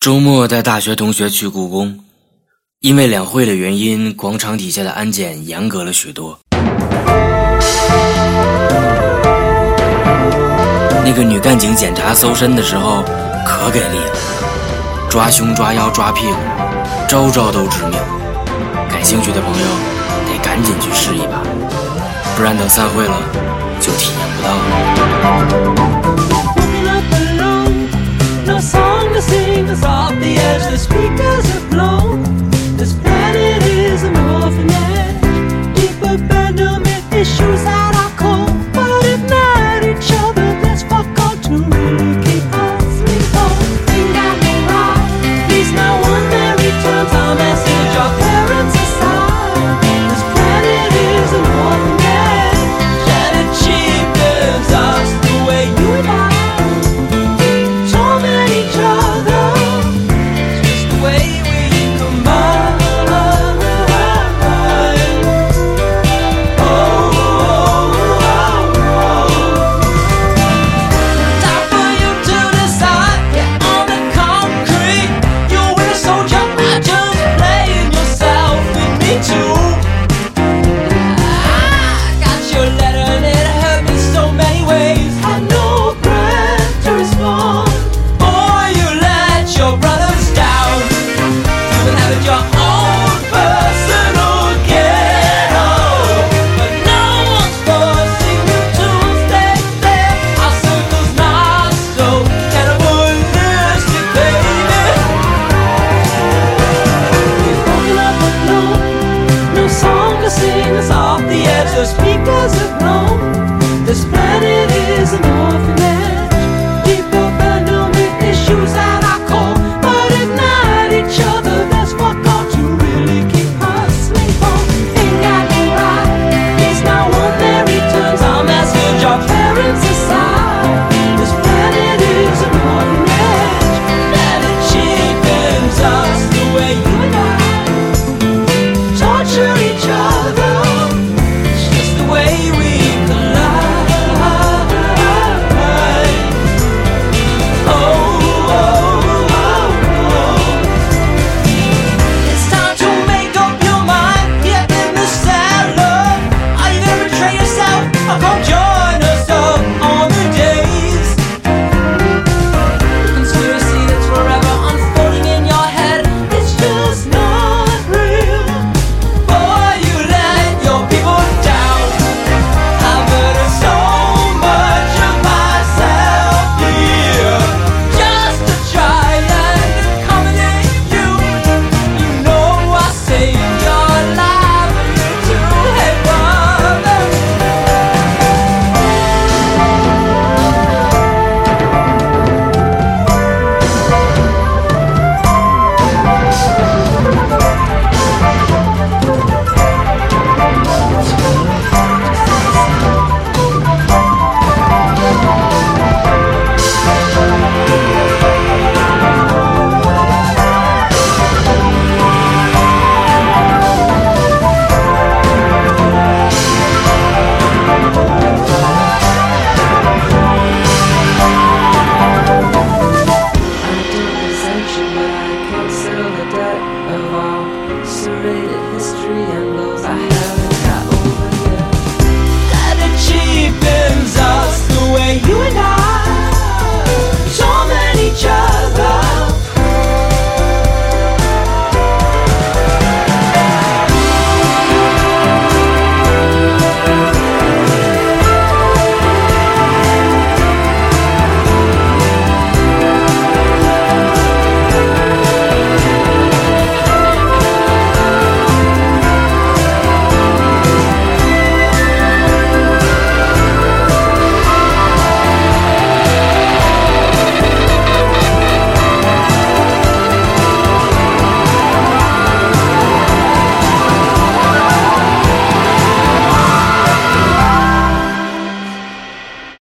周末带大学同学去故宫，因为两会的原因，广场底下的安检严格了许多。那个女干警检查搜身的时候可给力了，抓胸、抓腰、抓屁股，招招都致命。感兴趣的朋友得赶紧去试一把，不然等散会了就体验不到了。Use that. Serrated history and those I haven't got over yet. That it cheapens us the way you and I.